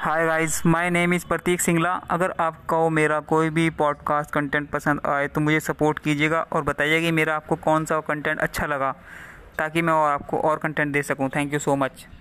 Hi guys my name is Prateek Singla अगर आपको मेरा कोई भी पॉडकास्ट कंटेंट पसंद आए तो मुझे सपोर्ट कीजिएगा और बताइए कि मेरा आपको कौन सा कंटेंट अच्छा लगा, ताकि मैं और आपको और कंटेंट दे सकूँ। Thank you so much